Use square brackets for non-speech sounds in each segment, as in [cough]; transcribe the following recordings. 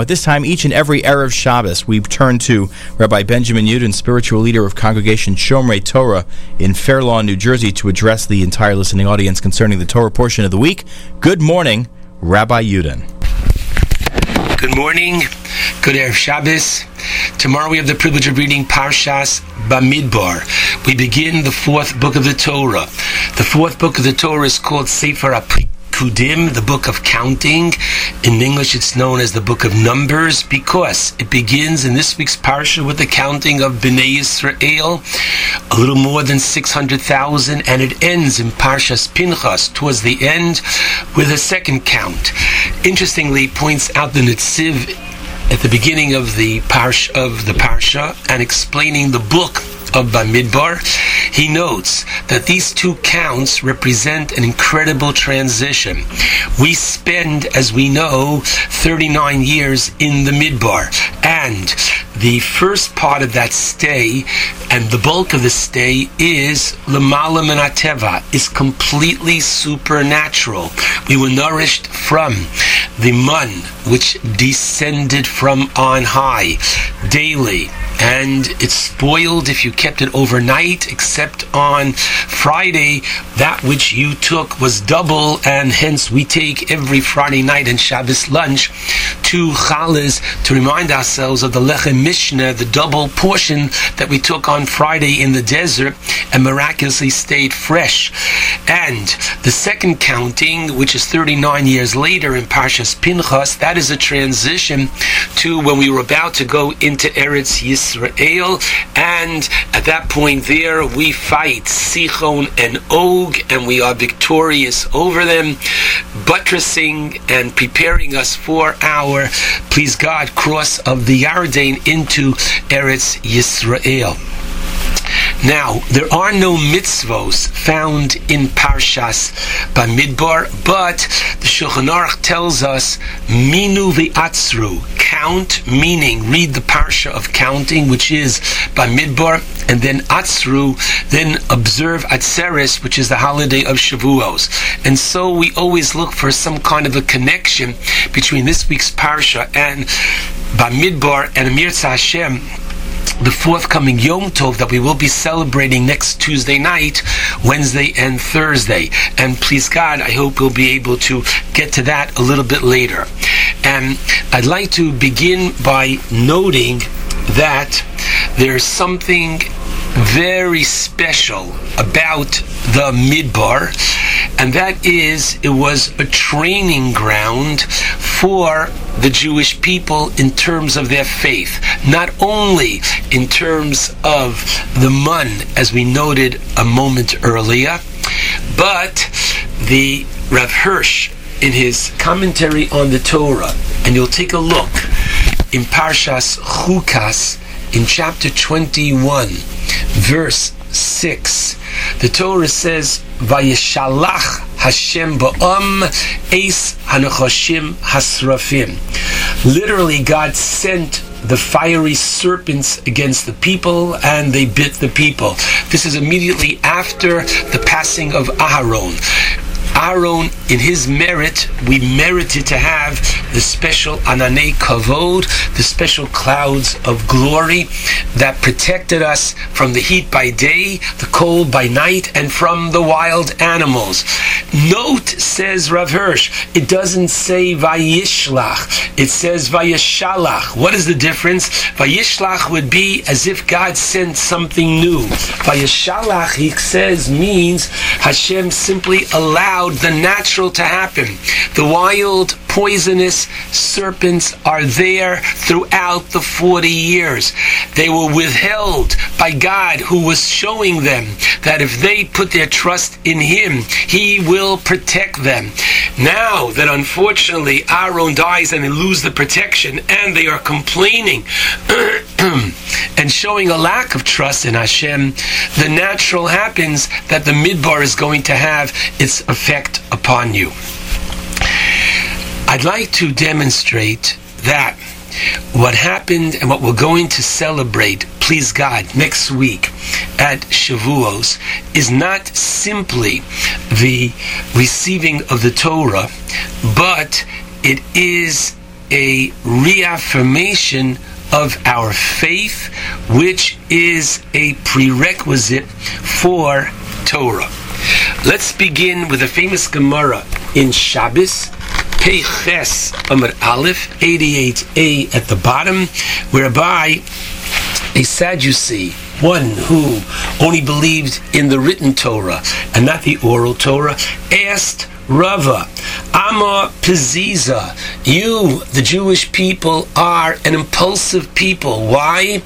Now, at this time, each and every Erev Shabbos, we turn to Rabbi Benjamin Yudin, spiritual leader of Congregation Shomrei Torah in Fair Lawn, New Jersey, to address the entire listening audience concerning the Torah portion of the week. Good morning, Rabbi Yudin. Good morning. Good Erev Shabbos. Tomorrow we have the privilege of reading Parshas Bamidbar. We begin the fourth book of the Torah. The fourth book of the Torah is called Sefer Kudim, the book of counting. In English, it's known as the book of Numbers because it begins in this week's parsha with the counting of Bnei Israel, a little more than 600,000, and it ends in Parshas Pinchas towards the end with a second count. Interestingly, points out the Netziv at the beginning of the parsh of the parsha and explaining the book of Bamidbar, he notes that these two counts represent an incredible transition. We spend, as we know, 39 years in the Midbar, and the first part of that stay and the bulk of the stay is Lamala Menateva, is completely supernatural. We were nourished from the mun which descended from on high daily and it's spoiled if you kept it overnight, except on Friday, that which you took was double, and hence we take every Friday night and Shabbos lunch two challahs to remind ourselves of the Lechem Mishneh, the double portion that we took on Friday in the desert and miraculously stayed fresh. And the second counting, which is 39 years later in Parshas Pinchas, that is a transition to when we were about to go into Eretz Yisrael. Israel, and at that point there we fight Sichon and Og, and we are victorious over them, buttressing and preparing us for our, please God, cross of the Yarden into Eretz Yisrael. Now, there are no mitzvos found in Parshas Bamidbar, but the Shulchan Aruch tells us, Minu v'atzru, count, meaning read the Parsha of counting, which is Bamidbar, and then Atzru, then observe Atzeres, which is the holiday of Shavuos. And so we always look for some kind of a connection between this week's Parsha and Bamidbar and Amir Hashem the forthcoming Yom Tov that we will be celebrating next Tuesday night, Wednesday, and Thursday. And please God, I hope we'll be able to get to that a little bit later. And I'd like to begin by noting that there's something very special about the Midbar, and that is it was a training ground for the Jewish people in terms of their faith, not only in terms of the mun, as we noted a moment earlier, but the Rav Hirsch in his commentary on the Torah, and you'll take a look in Parshas Chukas in chapter 21, verse 6. The Torah says, Vayeshalach Hashem ba'am es hanochoshim hasrafim. Literally, God sent the fiery serpents against the people and they bit the people. This is immediately after the passing of Aharon. Aaron, in his merit, we merited to have the special anane kavod, the special clouds of glory that protected us from the heat by day, the cold by night, and from the wild animals. Note, says Rav Hirsch, it doesn't say vayishlach, it says vayishalach. What is the difference? Vayishlach would be as if God sent something new. Vayishalach, he says, means Hashem simply allowed allowed the natural to happen. The wild, poisonous serpents are there throughout the 40 years. They were withheld by God, who was showing them that if they put their trust in Him, He will protect them. Now that unfortunately Aaron dies and they lose the protection and they are complaining [clears throat] [clears throat] and showing a lack of trust in Hashem, the natural happens that the midbar is going to have its effect upon you. I'd like to demonstrate that what happened and what we're going to celebrate, please God, next week at Shavuos is not simply the receiving of the Torah, but it is a reaffirmation of our faith, which is a prerequisite for Torah. Let's begin with a famous Gemara in Shabbos, Peiches Amar Aleph, 88a at the bottom, whereby a Sadducee, one who only believed in the written Torah and not the oral Torah, asked Rava, Ama Piziza, you, the Jewish people, are an impulsive people. Why?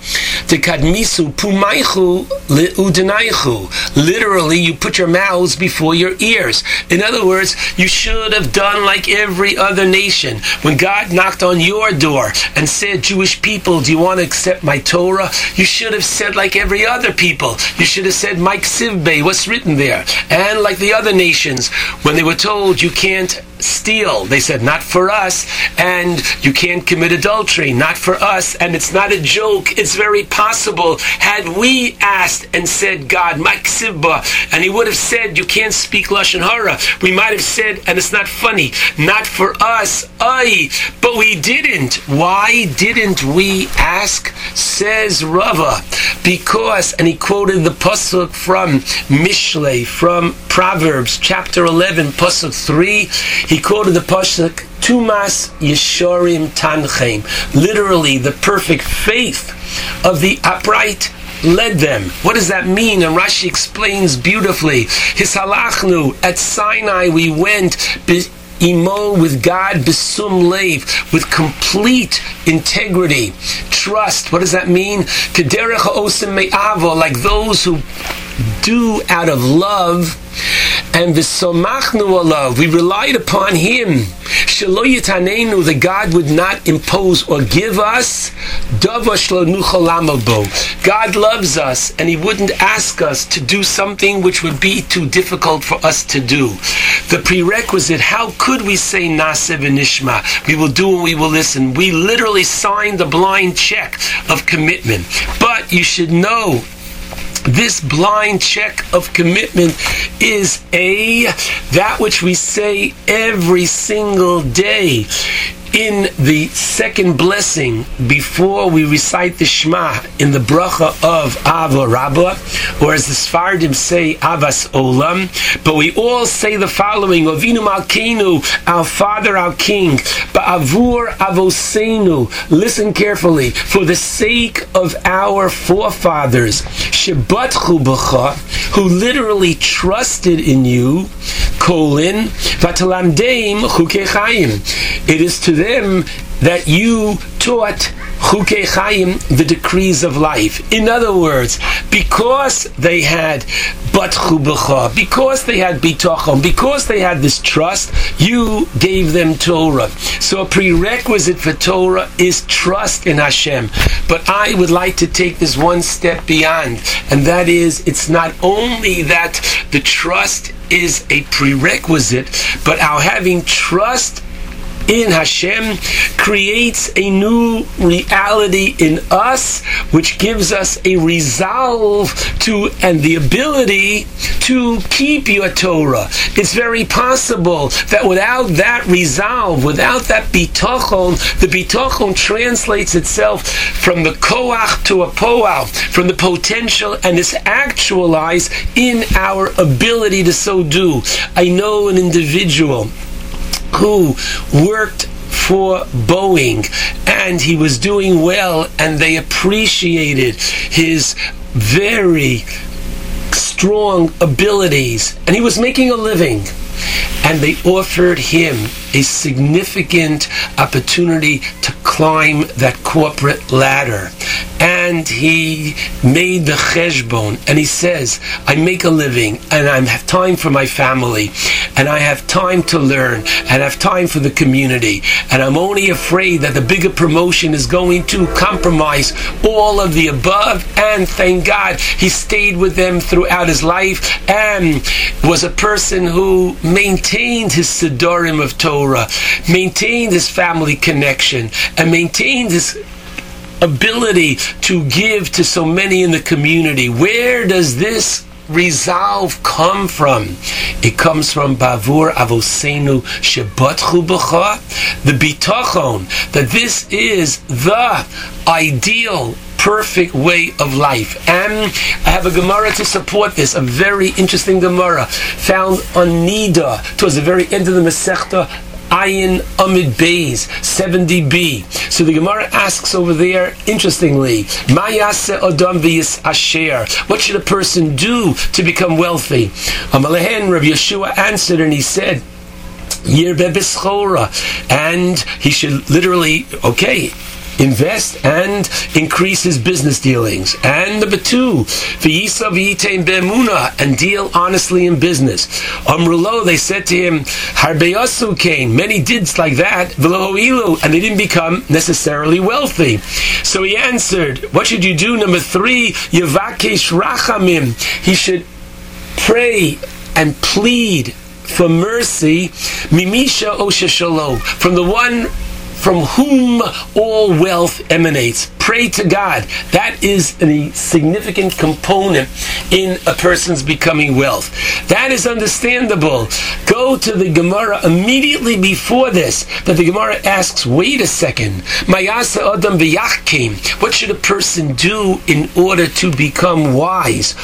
Tekadmisu pumaichu leudenaichu. Literally, you put your mouths before your ears. In other words, you should have done like every other nation. When God knocked on your door and said, Jewish people, do you want to accept my Torah? You should have said like every other people. You should have said, Mike Sivbe, what's written there? And like the other nations, when they were told, told you can't steal. They said, not for us. And you can't commit adultery, not for us. And it's not a joke. It's very possible. Had we asked and said, God, Maksibba, and he would have said, you can't speak Lashon Hara, we might have said, and it's not funny, not for us, I. But we didn't. Why didn't we ask? Says Rava. Because, and he quoted the Pasuk from Mishle, from Proverbs, chapter 11, Pasuk 3, he quoted the Pasuk, Tumas Yeshorim Tanchem. Literally, the perfect faith of the upright led them. What does that mean? And Rashi explains beautifully. His halachnu, at Sinai we went imo with God besum leiv with complete integrity, trust. What does that mean? Kederech osim me'avo, like those who do out of love and v'somachnu alav, we relied upon Him. Shelo yitanenu, that God would not impose or give us. God loves us, and He wouldn't ask us to do something which would be too difficult for us to do. The prerequisite, how could we say Naseh v'nishma? We will do and we will listen. We literally signed the blind check of commitment. But you should know this blind check of commitment is a that which we say every single day in the second blessing before we recite the Shema in the bracha of Ava Rabbah, or as the Sfardim say, Avas Olam, but we all say the following, Ovinu Malkeinu, our Father, our King, Ba'avur Avosenu, listen carefully, for the sake of our forefathers, Shebatchu B'cha, who literally trusted in you, colon, Vatalamdeim Chukechayim. It is to them that you taught Chukei Chaim, the decrees of life. In other words, because they had Batchu because they had Bitochon, because they had this trust, you gave them Torah. So a prerequisite for Torah is trust in Hashem. But I would like to take this one step beyond, and that is, it's not only that the trust is a prerequisite, but our having trust in Hashem creates a new reality in us, which gives us a resolve to and the ability to keep your Torah. It's very possible that without that resolve, without that bitachon, the bitachon translates itself from the koach to a poal, from the potential, and is actualized in our ability to so do. I know an individual who worked for Boeing and he was doing well and they appreciated his very strong abilities and he was making a living and they offered him a significant opportunity to climb that corporate ladder. And he made the cheshbon, and he says, I make a living, and I have time for my family, and I have time to learn, and have time for the community, and I'm only afraid that the bigger promotion is going to compromise all of the above, and thank God he stayed with them throughout his life, and was a person who maintained his Siddurim of Torah, maintained his family connection, and maintained his ability to give to so many in the community. Where does this resolve come from? It comes from Bavur Avosenu Shebatchu B'cha, the bitachon, that this is the ideal perfect way of life. And I have a Gemara to support this, a very interesting Gemara found on Nida towards the very end of the Masechta Ayin Amid Beis 70b. So the Gemara asks over there, interestingly, Mayase Adam Asher. What should a person do to become wealthy? Amalehen Rabbi Yehoshua answered and he said, Yirbe and he should literally, okay, invest and increase his business dealings. And number two, v'yisa v'yitain be'emuna, and deal honestly in business. Amrulo, they said to him, harbeyasu came, many did like that, v'lohoilu, and they didn't become necessarily wealthy. So he answered, what should you do? Number three, yavakesh rachamim, he should pray and plead for mercy, mimisha osha from the one from whom all wealth emanates. Pray to God. That is a significant component in a person's becoming wealth. That is understandable. Go to the Gemara immediately before this, that the Gemara asks, wait a second, Mayasa Adam v'yachkim, what should a person do in order to become wise?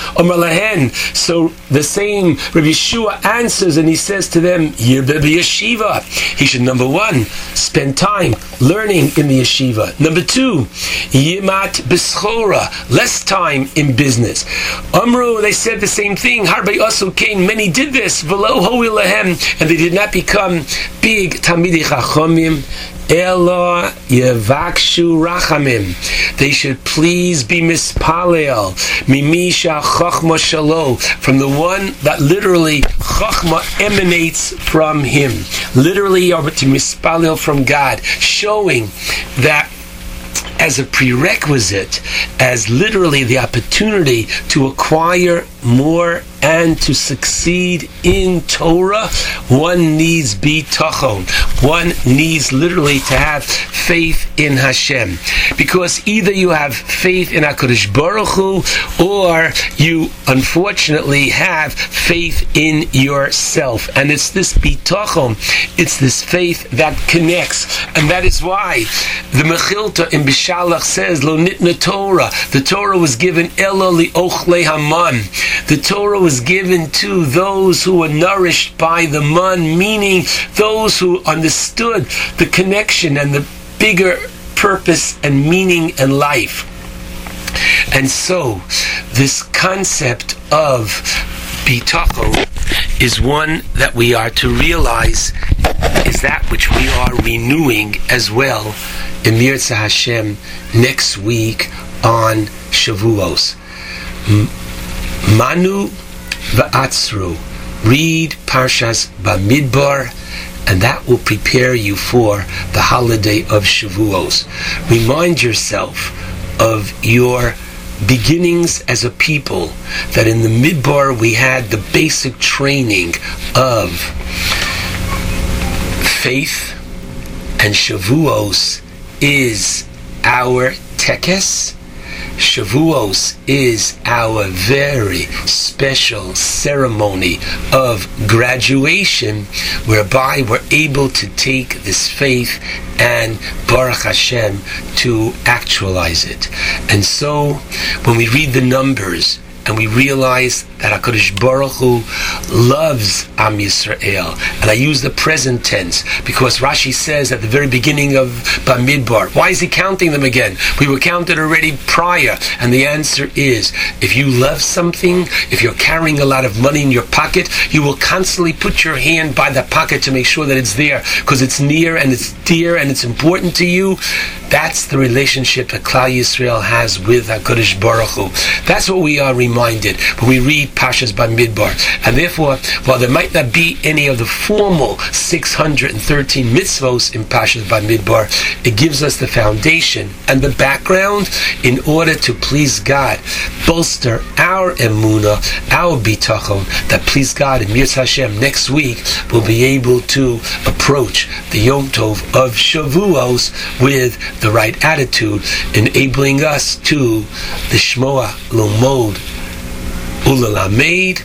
So the same Rabbi Yehoshua answers and he says to them, yeshiva. He should, number one, spend time learning in the yeshiva. Number two, yimat beschora, less time in business. Amru, they said the same thing. Harbe also came. Many did this. And they did not become big talmidei chachomim. Elo yevakshu rachamim. They should please be mispalel. Mimisha chachma shalo. From the one that literally chachma emanates from him. Literally, to mispalel from God, showing that as a prerequisite, as literally the opportunity to acquire more and to succeed in Torah, one needs bitachon. One needs literally to have faith in Hashem, because either you have faith in Hakadosh Baruch Hu, or you unfortunately have faith in yourself, and it's this bitachon, it's this faith that connects, and that is why the Mechilta in Bishalach says, "Lo nitna Torah." The Torah was given Elo li ochle haman. The Torah was given to those who were nourished by the man, meaning those who understood the connection and the bigger purpose and meaning in life. And so, this concept of bitachon is one that we are to realize is that which we are renewing as well in Mirza Hashem next week on Shavuos. Manu va'atzru. Read Parshas Bamidbar, and that will prepare you for the holiday of Shavuos. Remind yourself of your beginnings as a people, that in the Midbar we had the basic training of faith, and Shavuos is our tekes, Shavuos is our very special ceremony of graduation whereby we're able to take this faith and Baruch Hashem to actualize it. And so when we read the numbers, and we realize that HaKadosh Baruch Hu loves Am Yisrael. And I use the present tense because Rashi says at the very beginning of Bamidbar, why is he counting them again? We were counted already prior. And the answer is, if you love something, if you're carrying a lot of money in your pocket, you will constantly put your hand by the pocket to make sure that it's there because it's near and it's dear and it's important to you. That's the relationship that Klal Yisrael has with HaKadosh Baruch Hu. That's what we are reminded when we read Pashas Bamidbar. And therefore, while there might not be any of the formal 613 mitzvos in Pashas Bamidbar, it gives us the foundation and the background in order to please God, bolster our emuna, our bitachon, that please God in Mirz Hashem next week will be able to approach the Yom Tov of Shavuos with the right attitude, enabling us to the Shmoa Lomod ulalamed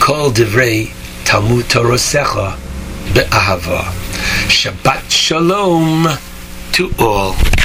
kol divrei Talmud Torosecha be'ahava. Shabbat Shalom to all.